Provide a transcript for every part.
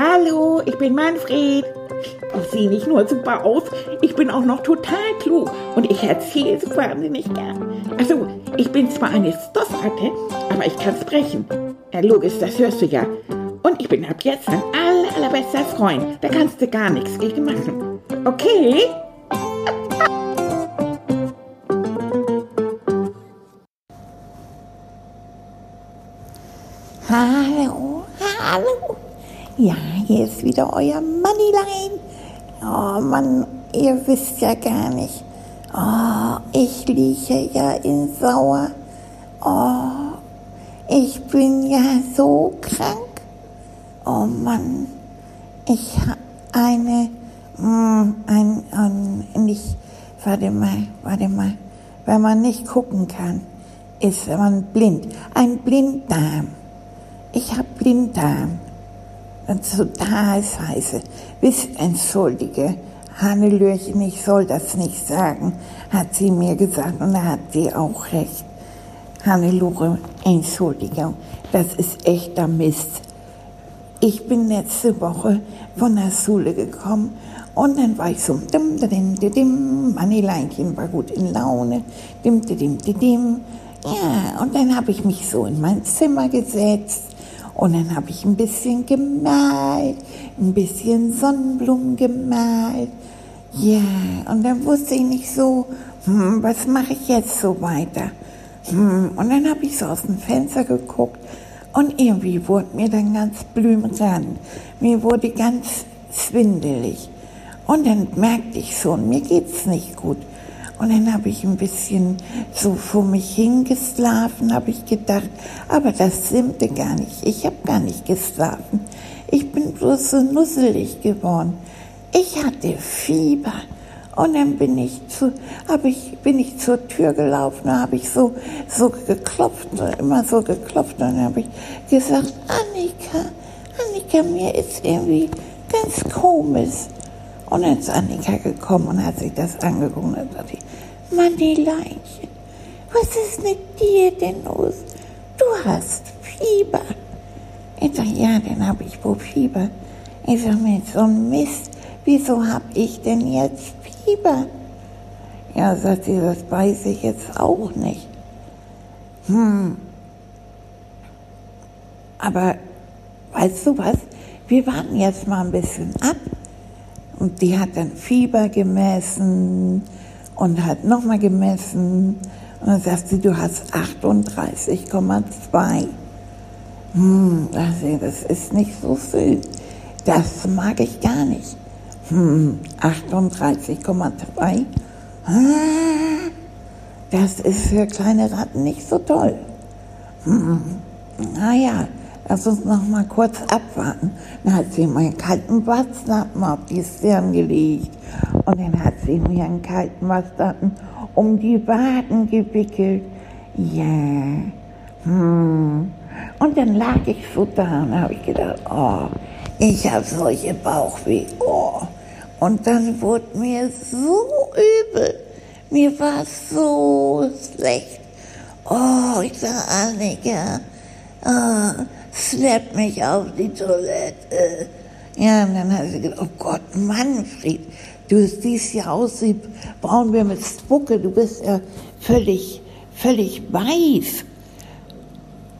Hallo, ich bin Manfred. Ich sehe nicht nur super aus, ich bin auch noch total klug und ich erzähle so wahnsinnig gern. Also, ich bin zwar eine Stoffratte, aber ich kann sprechen. Ja, logisch, das hörst du ja. Und ich bin ab jetzt dein aller, allerbester Freund. Da kannst du gar nichts gegen machen. Okay? Hallo, hallo. Ja, hier ist wieder euer Moneyline. Oh Mann, ihr wisst ja gar nicht. Oh, ich liege ja in Sauer. Oh, ich bin ja so krank. Oh Mann, ich habe eine, mm, ein, ein, nicht, warte mal, warte mal, wenn man nicht gucken kann, ist man blind. Ein Blinddarm. Ich habe Blinddarm. Total scheiße. Bis, entschuldige, Hannelürchen, ich soll das nicht sagen, hat sie mir gesagt und da hat sie auch recht. Hannelore, Entschuldigung, das ist echter Mist. Ich bin letzte Woche von der Schule gekommen und dann war ich so, dim, dim, dim, dim, Manneleinchen war gut in Laune, dim, dim, dim, dim. Ja, und dann habe ich mich so in mein Zimmer gesetzt und dann habe ich ein bisschen gemalt, ein bisschen Sonnenblumen gemalt. Ja, und dann wusste ich nicht so, hm, was mache ich jetzt so weiter? Hm, und dann habe ich so aus dem Fenster geguckt und irgendwie wurde mir dann ganz blühend Mir wurde ganz schwindelig. Und dann merkte ich schon, mir geht's nicht gut. Und dann habe ich ein bisschen so vor mich hingeschlafen, habe ich gedacht, aber das stimmte gar nicht. Ich habe gar nicht geschlafen. Ich bin bloß so nusselig geworden. Ich hatte Fieber. Und dann bin ich, zu, ich, bin ich zur Tür gelaufen, da habe ich so, so geklopft, immer so geklopft. Und dann habe ich gesagt, Annika, Annika, mir ist irgendwie ganz komisch. Und dann ist Annika gekommen und hat sich das angeguckt und sagte ich, Mandeleinchen, was ist mit dir denn los? Du hast Fieber. Ich sage, ja, dann habe ich wohl Fieber. Ich sage, mir so ein Mist, wieso habe ich denn jetzt Fieber? Ja, sagt sie, das weiß ich jetzt auch nicht. Hm. Aber weißt du was? Wir warten jetzt mal ein bisschen ab. Und die hat dann Fieber gemessen und hat nochmal gemessen. Und dann sagt sie, du hast 38,2. Hm, also das ist nicht so viel. Das mag ich gar nicht. Hm, 38,2. Ah, das ist für kleine Ratten nicht so toll. Hm, naja, lass uns noch mal kurz abwarten. Dann hat sie mir einen kalten Wattlappen auf die Stirn gelegt und dann hat sie mir einen kalten Wattlappen um die Waden gewickelt. Ja, hm. Und dann lag ich so da und habe gedacht, oh, ich habe solche Bauchweh, oh. Und dann wurde mir so übel. Mir war so schlecht. Oh, ich sag, Annika, oh, schlepp mich auf die Toilette. Ja, und dann hat sie gedacht, oh Gott, Manfred, du siehst ja aus wie Braunbär mit Spucke, du bist ja völlig, völlig weiß.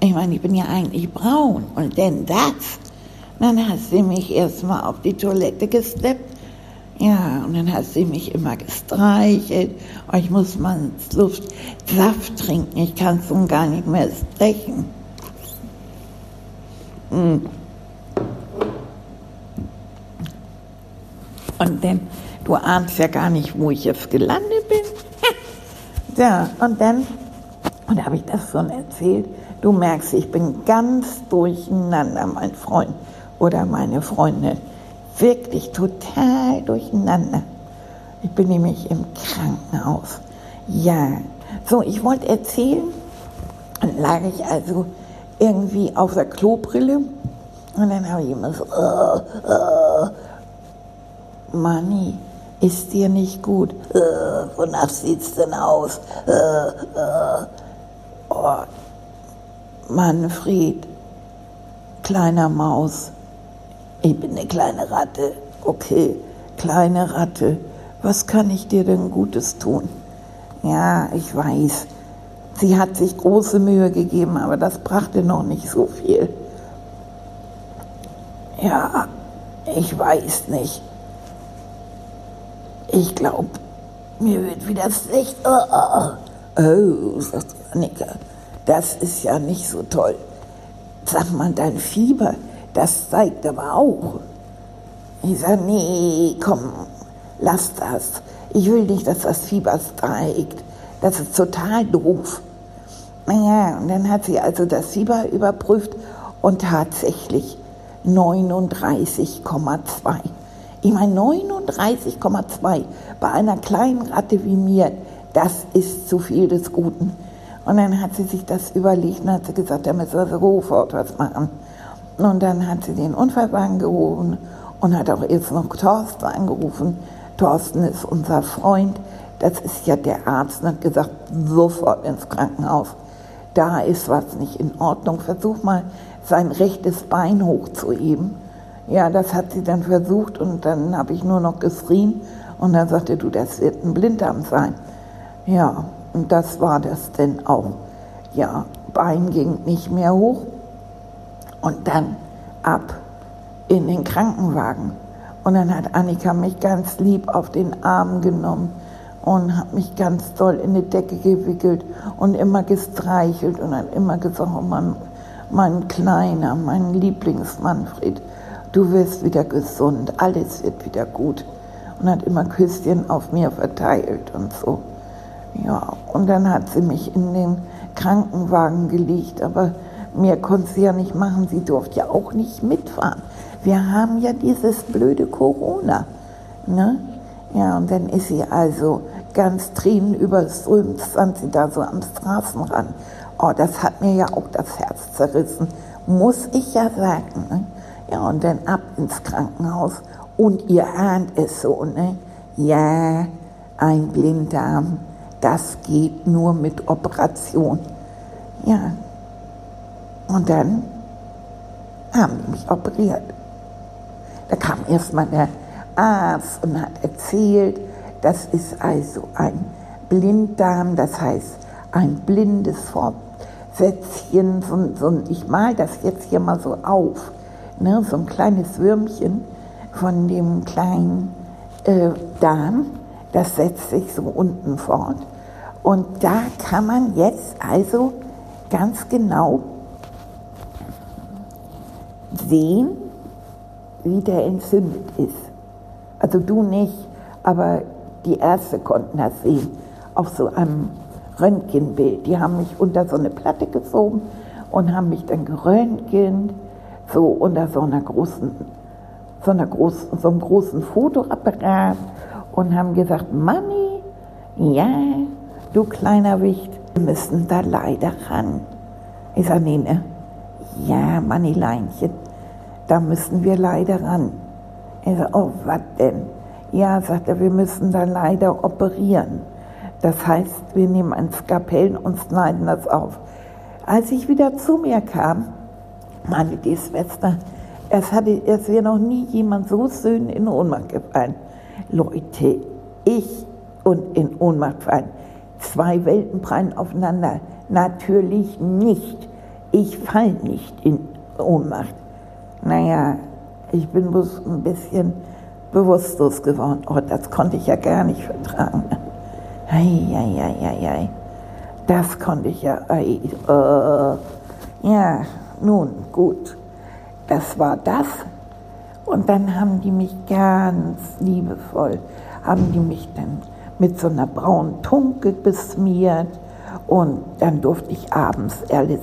Ich meine, ich bin ja eigentlich braun. Und denn das? Dann hat sie mich erstmal auf die Toilette gesteppt. Ja, und dann hat sie mich immer gestreichelt. Oh, ich muss mal Luft Saft trinken, ich kann so gar nicht mehr sprechen. Mm. Und dann, du ahnst ja gar nicht, wo ich jetzt gelandet bin. ja, und dann, und da habe ich das schon erzählt, du merkst, ich bin ganz durcheinander, mein Freund oder meine Freundin. Wirklich total durcheinander. Ich bin nämlich im Krankenhaus. Ja, so, ich wollte erzählen, dann lag ich also irgendwie auf der Klobrille. Und dann habe ich immer so, uh, uh, Manni, ist dir nicht gut? Uh, wonach sieht's denn aus? Uh, uh. Oh, Manfred, kleiner Maus, Ich bin eine kleine Ratte. Okay, kleine Ratte. Was kann ich dir denn Gutes tun? Ja, ich weiß. Sie hat sich große Mühe gegeben, aber das brachte noch nicht so viel. Ja, ich weiß nicht. Ich glaube, mir wird wieder schlecht. Oh, oh, oh. oh, sagt Annika, das ist ja nicht so toll. Sag mal, dein Fieber, das zeigt aber auch. Ich sage, nee, komm, lass das. Ich will nicht, dass das Fieber steigt. Das ist total doof. Naja, und dann hat sie also das Fieber überprüft und tatsächlich 39,2. Ich meine, 39,2 bei einer kleinen Ratte wie mir, das ist zu viel des Guten. Und dann hat sie sich das überlegt und hat sie gesagt, da müssen wir sofort was machen. Und dann hat sie den Unfallwagen gerufen und hat auch jetzt noch Thorsten angerufen. Thorsten ist unser Freund, das ist ja der Arzt und hat gesagt, sofort ins Krankenhaus. Da ist was nicht in Ordnung. Versuch mal, sein rechtes Bein hochzuheben. Ja, das hat sie dann versucht und dann habe ich nur noch geschrien und dann sagte du, das wird ein Blinddarm sein. Ja, und das war das denn auch. Ja, Bein ging nicht mehr hoch und dann ab in den Krankenwagen. Und dann hat Annika mich ganz lieb auf den Arm genommen und hat mich ganz doll in die Decke gewickelt und immer gestreichelt und hat immer gesagt, oh mein, mein Kleiner, mein Lieblingsmanfred, du wirst wieder gesund, alles wird wieder gut. Und hat immer Küsschen auf mir verteilt und so. Ja, und dann hat sie mich in den Krankenwagen gelegt, aber mehr konnte sie ja nicht machen, sie durfte ja auch nicht mitfahren. Wir haben ja dieses blöde Corona. Ne? Ja, und dann ist sie also ganz tränenüberströmt, stand sie da so am Straßenrand. Oh, das hat mir ja auch das Herz zerrissen, muss ich ja sagen. Ne? Ja, und dann ab ins Krankenhaus. Und ihr ahnt es so, ne? Ja, ein Blinddarm, das geht nur mit Operation. Ja. Und dann haben die mich operiert. Da kam erstmal der Arzt und hat erzählt, das ist also ein Blinddarm, das heißt ein blindes Fortsätzchen. So, so, ich mal das jetzt hier mal so auf. Ne, so ein kleines Würmchen von dem kleinen äh, Darm, das setzt sich so unten fort. Und da kann man jetzt also ganz genau sehen, wie der entzündet ist. Also du nicht, aber die Ärzte konnten das sehen auf so einem Röntgenbild. Die haben mich unter so eine Platte geschoben und haben mich dann geröntgent, so unter so einer großen, so einer großen, so einem großen Fotoapparat und haben gesagt, Manni, ja, du kleiner Wicht, wir müssen da leider ran. Ich sage, nee, ne? Ja, Mannileinchen, da müssen wir leider ran. Ich sage, oh, was denn? Ja, sagt er, wir müssen da leider operieren. Das heißt, wir nehmen ein Skapell und schneiden das auf. Als ich wieder zu mir kam, meine die Schwester, es, hatte, es wäre noch nie jemand so schön in Ohnmacht gefallen. Leute, ich und in Ohnmacht fallen. Zwei Welten prallen aufeinander. Natürlich nicht. Ich falle nicht in Ohnmacht. Naja, ich bin bloß ein bisschen bewusstlos geworden. Oh, das konnte ich ja gar nicht vertragen. Eieieiei. Das konnte ich ja. Ei, äh, ja, nun gut. Das war das. Und dann haben die mich ganz liebevoll, haben die mich dann mit so einer braunen Tunke besmiert. Und dann durfte ich abends alles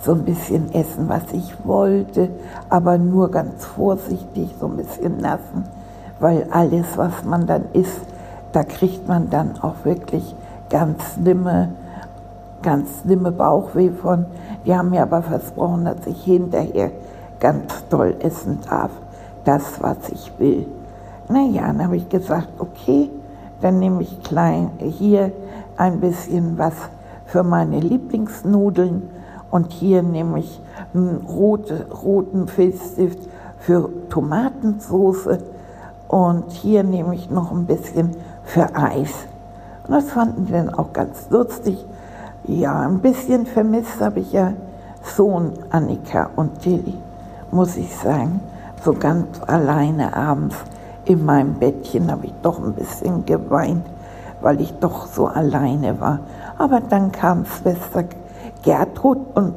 so ein bisschen essen, was ich wollte, aber nur ganz vorsichtig, so ein bisschen nassen weil alles, was man dann isst, da kriegt man dann auch wirklich ganz schlimme, ganz schlimme Bauchweh von. Die haben mir aber versprochen, dass ich hinterher ganz toll essen darf, das, was ich will. Naja, dann habe ich gesagt, okay, dann nehme ich klein hier ein bisschen was für meine Lieblingsnudeln und hier nehme ich einen rote, roten Filzstift für Tomatensoße und hier nehme ich noch ein bisschen für Eis. Und das fanden die dann auch ganz lustig. Ja, ein bisschen vermisst habe ich ja Sohn Annika und Tilly, muss ich sagen. So ganz alleine abends in meinem Bettchen habe ich doch ein bisschen geweint, weil ich doch so alleine war. Aber dann kam Schwester Gertrud und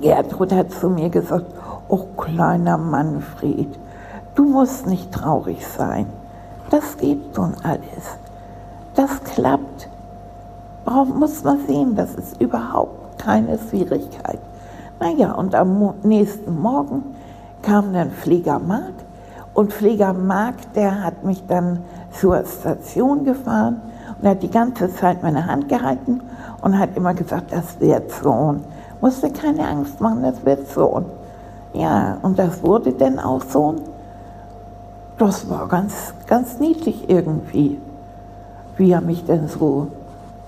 Gertrud hat zu mir gesagt, oh kleiner Manfred, du musst nicht traurig sein. Das geht schon alles. Das klappt. Warum muss man sehen, das ist überhaupt keine Schwierigkeit. Naja, und am nächsten Morgen kam dann Pfleger Mark und Pfleger Mark, der hat mich dann zur Station gefahren und hat die ganze Zeit meine Hand gehalten und hat immer gesagt, das wird Sohn. Musste keine Angst machen, das wird Sohn. Ja, und das wurde dann auch Sohn. Das war ganz, ganz niedlich irgendwie, wie er mich denn so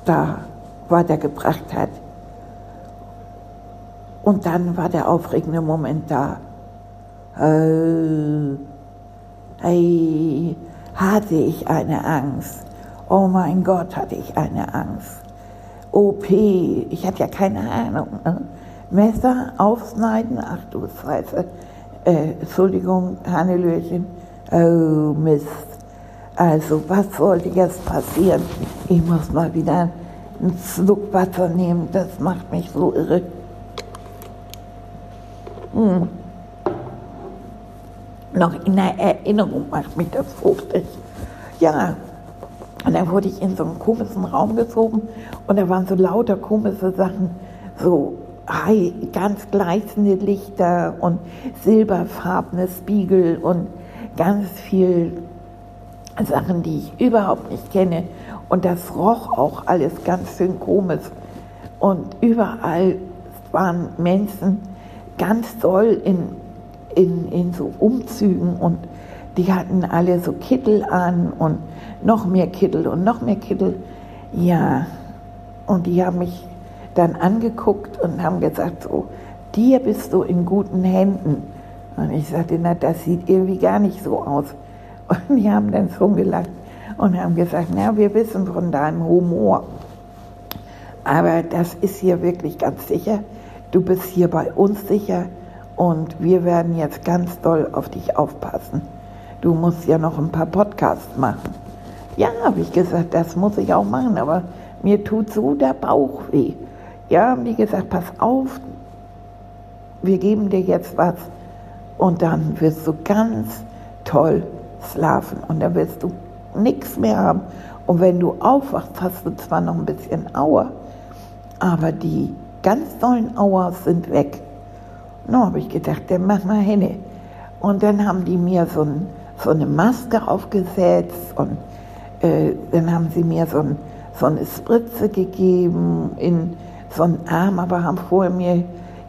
da weitergebracht hat. Und dann war der aufregende Moment da. Äh, hey, hatte ich eine Angst. Oh mein Gott, hatte ich eine Angst. OP, ich hatte ja keine Ahnung. Ne? Messer aufschneiden, ach du Scheiße. Äh, Entschuldigung, Hannelöchen. Oh Mist. Also, was sollte jetzt passieren? Ich muss mal wieder einen Schluck Wasser nehmen, das macht mich so irre. Hm. Noch in der Erinnerung macht mich das fruchtig. Ja, und dann wurde ich in so einen komischen Raum gezogen und da waren so lauter komische Sachen, so ganz gleißende Lichter und silberfarbene Spiegel und ganz viel Sachen, die ich überhaupt nicht kenne. Und das roch auch alles ganz schön komisch. Und überall waren Menschen ganz doll in, in, in so Umzügen und die hatten alle so Kittel an und noch mehr Kittel und noch mehr Kittel. Ja, und die haben mich dann angeguckt und haben gesagt, so, dir bist du in guten Händen. Und ich sagte, na, das sieht irgendwie gar nicht so aus. Und die haben dann schon gelacht und haben gesagt, na, wir wissen von deinem Humor. Aber das ist hier wirklich ganz sicher. Du bist hier bei uns sicher und wir werden jetzt ganz doll auf dich aufpassen. Du musst ja noch ein paar Podcasts machen. Ja, habe ich gesagt, das muss ich auch machen, aber mir tut so der Bauch weh. Ja, haben die gesagt, pass auf, wir geben dir jetzt was und dann wirst du ganz toll schlafen und dann wirst du nichts mehr haben. Und wenn du aufwachst, hast du zwar noch ein bisschen Auer, aber die ganz tollen Auers sind weg. Na, habe ich gedacht, dann mach mal hin. Und dann haben die mir so, ein, so eine Maske aufgesetzt und äh, dann haben sie mir so, ein, so, eine Spritze gegeben in so einen Arm, aber haben vorher mir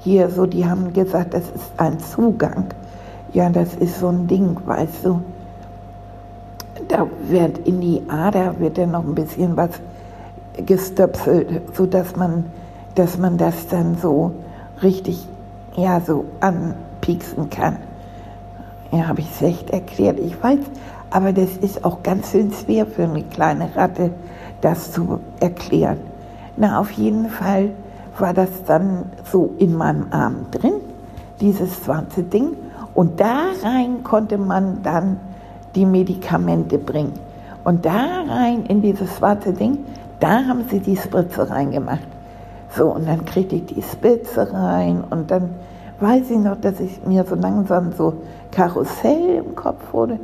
hier so, die haben gesagt, das ist ein Zugang. Ja, das ist so ein Ding, weißt du. Da wird in die Ader wird dann noch ein bisschen was gestöpselt, sodass man, dass man das dann so richtig, ja, so anpieksen kann. Ja, habe ich es echt erklärt. Ich weiß, aber das ist auch ganz schön schwer für eine kleine Ratte, das zu erklären. Na, auf jeden Fall war das dann so in meinem Arm drin, dieses schwarze Ding. Und da rein konnte man dann die Medikamente bringen. Und da rein in dieses schwarze Ding, da haben sie die Spritze reingemacht. So, und dann kriegte ich die Spritze rein und dann weiß ich noch, dass ich mir so langsam so Karussell im Kopf wurde.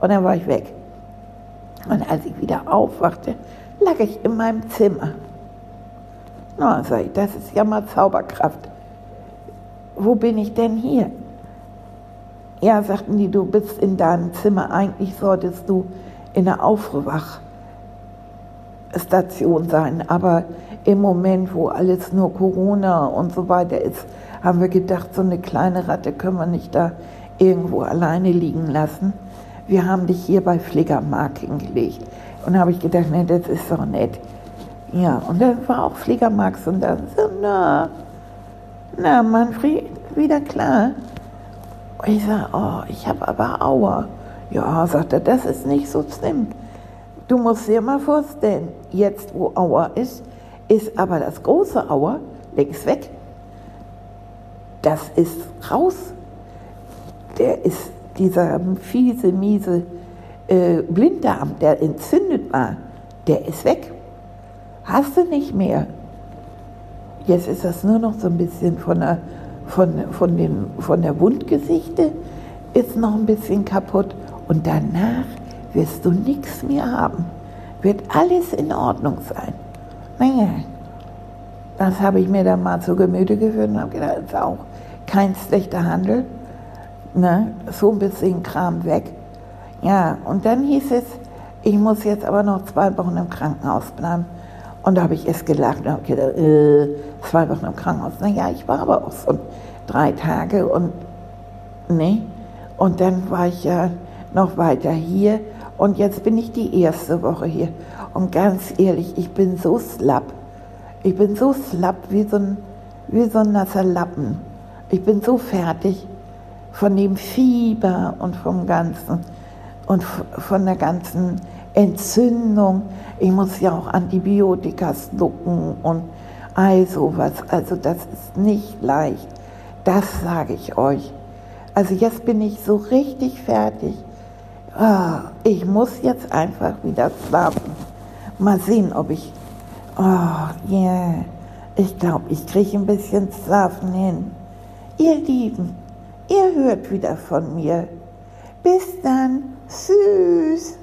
Und dann war ich weg. Und als ich wieder aufwachte, lag ich in meinem Zimmer. Na, sag ich, das ist ja mal Zauberkraft. Wo bin ich denn hier? Ja, sagten die, du bist in deinem Zimmer. Eigentlich solltest du in der Aufwachstation sein. Aber im Moment, wo alles nur Corona und so weiter ist, haben wir gedacht, so eine kleine Ratte können wir nicht da irgendwo alleine liegen lassen. Wir haben dich hier bei Pflegermark hingelegt. Und da habe ich gedacht, nee, das ist doch nett. Ja, und dann war auch Flieger Max und dann so, na, na, Manfred, wieder klar. Und ich sage, oh, ich habe aber Aua. Ja, sagt er, das ist nicht so schlimm. Du musst dir mal vorstellen, jetzt wo Aua ist, ist aber das große Aua links weg. Das ist raus. Der ist dieser fiese, miese äh, Blinddarm, der entzündet war, der ist weg. Hast du nicht mehr. Jetzt ist das nur noch so ein bisschen von der, von, von den, von der Wundgesichte, ist noch ein bisschen kaputt und danach wirst du nichts mehr haben. Wird alles in Ordnung sein. Naja, das habe ich mir dann mal zu Gemüte geführt und habe gedacht, das ist auch kein schlechter Handel. Ne? So ein bisschen Kram weg. Ja, und dann hieß es, ich muss jetzt aber noch zwei Wochen im Krankenhaus bleiben. Und da habe ich erst gelacht und habe äh, zwei Wochen im Krankenhaus. Naja, ich war aber auch schon drei Tage und, ne? Und dann war ich ja noch weiter hier und jetzt bin ich die erste Woche hier. Und ganz ehrlich, ich bin so slapp. Ich bin so slapp wie so ein, wie so ein nasser Lappen. Ich bin so fertig von dem Fieber und vom Ganzen und von der ganzen Entzündung. Ich muss ja auch Antibiotika schlucken und all sowas. Also das ist nicht leicht. Das sage ich euch. Also jetzt bin ich so richtig fertig. Oh, ich muss jetzt einfach wieder schlafen. Mal sehen, ob ich... Oh, yeah. ich glaube, ich kriege ein bisschen Schlafen hin. Ihr Lieben, ihr hört wieder von mir. Bis dann. Tschüss.